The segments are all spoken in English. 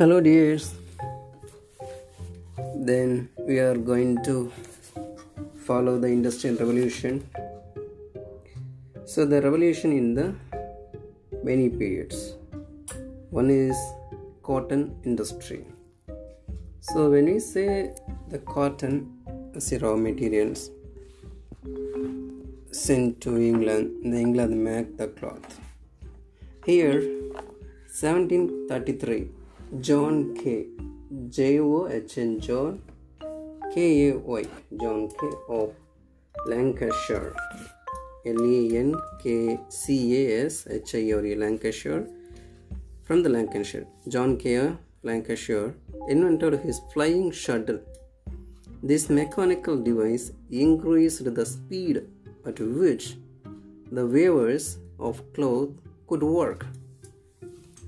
Hello, dears. Then we are going to follow the industrial revolution. So, the revolution in the many periods. One is cotton industry. So, when we say the cotton as raw materials sent to England, the England make the cloth. Here, 1733, John Kay. J O H N John K A Y John Kay of Lancashire L A N K C A S H I R E Lancashire from the Lancashire John Kay. Lancashire invented his flying shuttle. This mechanical device increased the speed at which the weavers of cloth could work.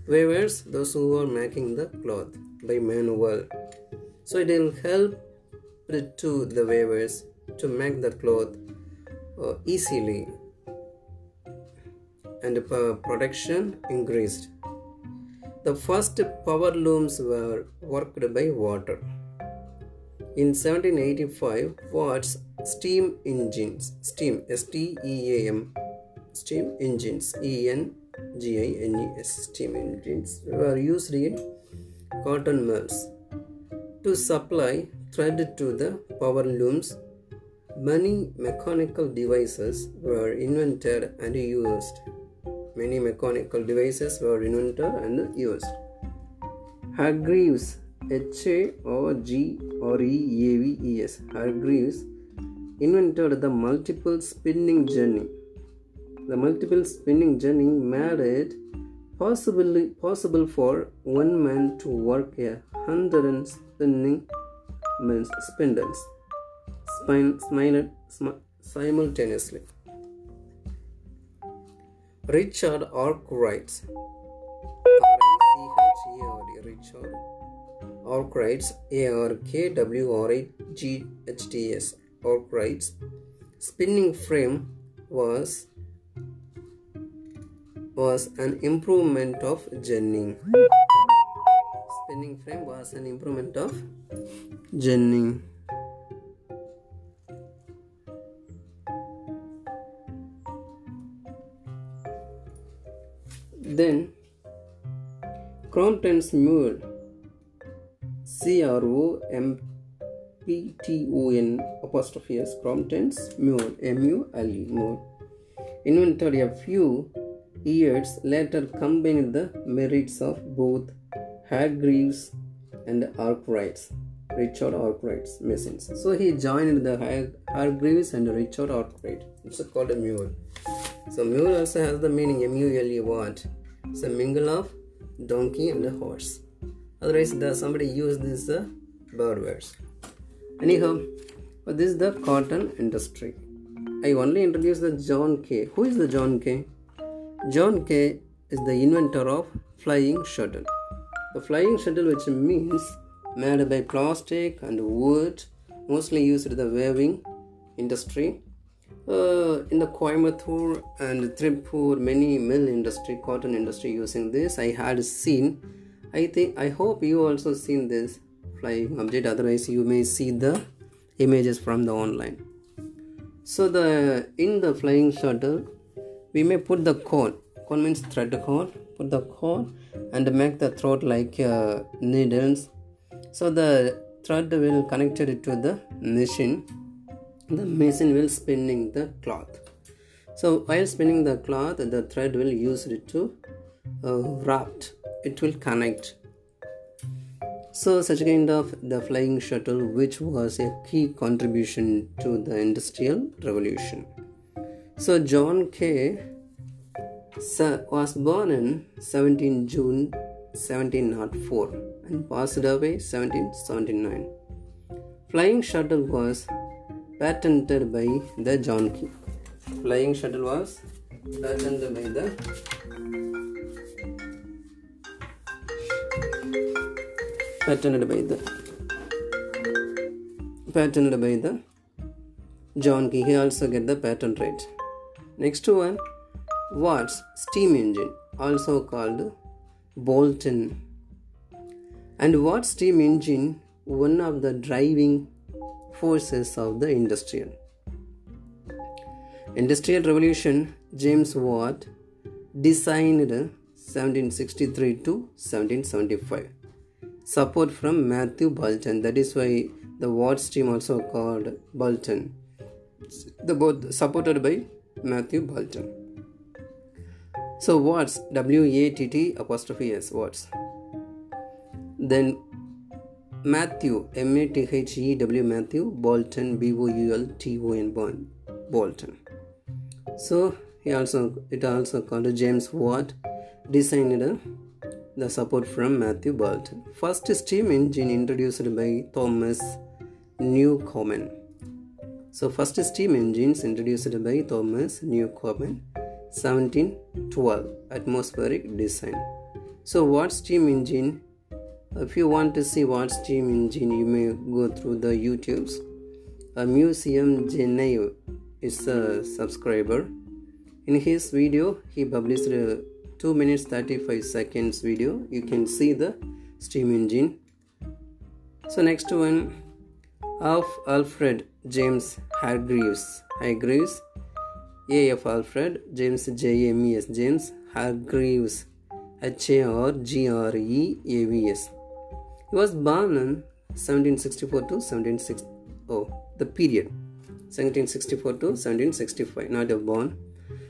Weavers, those who are making the cloth by manual. So it will help to the weavers to make the cloth uh, easily and uh, production increased. The first power looms were worked by water. In 1785, Watt's steam engines, steam, S T E A M, steam engines, E N G I N E S, steam engines, were used in cotton mills. To supply thread to the power looms, many mechanical devices were invented and used. Many mechanical devices were invented and used. Hargreaves, H A R G R E A V E S, Hargreaves invented the multiple spinning jenny. The multiple spinning jenny made it possibly possible for one man to work a hundred spinning mills spindles. Smiled, sm- simultaneously. Richard Arkwright. Richard Arkwright's A-R-K-W-R-I-G-H-T-S Arkwright's spinning frame was was an improvement of Jennings. Spinning frame was an improvement of Jennings. Then Crompton's mule C R O M P T O N apostrophe S Crompton's mule M U L E mule invented a few years later combined the merits of both Hargreaves and Arkwright's Richard Arkwright's machines. So he joined the Hargreaves and Richard Arkwright. It's called a mule. So mule also has the meaning a M-U-L-E what? It's a mingle of donkey and horse. Otherwise, the somebody use this uh, bird words. Anyhow, this is the cotton industry. I only introduced the John Kay. Who is the John Kay? John Kay. is the inventor of flying shuttle. The flying shuttle, which means made by plastic and wood, mostly used in the weaving industry. Uh, in the Coimbatore and Tripur, many mill industry, cotton industry using this. I had seen. I think I hope you also seen this flying object. Otherwise, you may see the images from the online. So the in the flying shuttle, we may put the cord. Cord means thread cord. Put the cord and make the throat like uh, needles. So the thread will connect it to the machine the machine will spinning the cloth so while spinning the cloth the thread will use it to uh, it will connect so such kind of the flying shuttle which was a key contribution to the industrial revolution so john kay was born in 17 june 1704 and passed away 1779 flying shuttle was patented by the John Kay. Flying shuttle was patented by the patented by the patented by the John Kay. He also get the patent right. Next one, Watt's steam engine, also called Boulton. And Watt's steam engine? One of the driving forces of the industrial. Industrial Revolution, James Watt designed 1763 to 1775. Support from Matthew Boulton, That is why the Watt steam also called Boulton. The both supported by Matthew Boulton. So Watts W A T T apostrophe S Watts. Then Matthew M A T H E W Matthew Boulton, B O U L T O N Boulton. So he also it also called James Watt designed the support from Matthew Boulton. First steam engine introduced by Thomas Newcomen. So first steam engines introduced by Thomas Newcomen 1712 atmospheric design. So Watt steam engine if you want to see Watt steam engine you may go through the YouTubes. A museum Geneve is a subscriber. In his video he published a 2 minutes 35 seconds video. You can see the steam engine. So next one of Alfred James Hargreaves. Hargreaves a.F. Alfred, James J. M. E. S. James Hargreaves, H. A. R. G. R. E. A. V. S. He was born in 1764 to 1760. Oh, the period 1764 to 1765, not a born.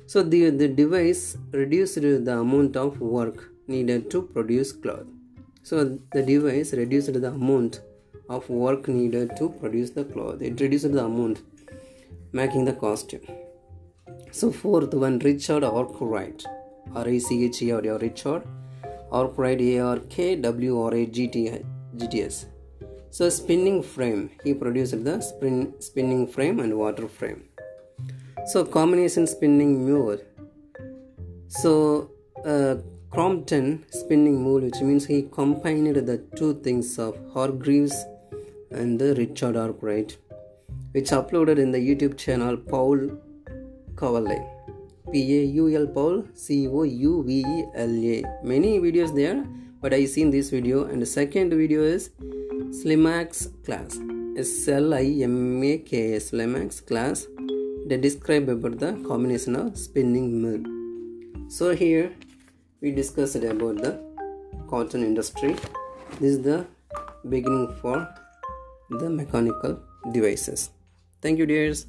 So the, the device reduced the amount of work needed to produce cloth. So the device reduced the amount of work needed to produce the cloth. It reduced the amount, making the costume. So fourth one, Richard Arkwright, R-I-C-H-E-R, Richard Arkwright, A-R-K-W-R-A-G-T-S. So spinning frame, he produced the spin, spinning frame and water frame. So combination spinning mule. So uh, Crompton spinning mule, which means he combined the two things of Hargreaves and the Richard Arkwright, which uploaded in the YouTube channel Paul Coverlay. P A U L Paul C O U V E L A. Many videos there, but I seen this video. And the second video is Slimax class. S L I M A K S Slimax class. They describe about the combination of spinning mill. So here we discussed about the cotton industry. This is the beginning for the mechanical devices. Thank you, dears.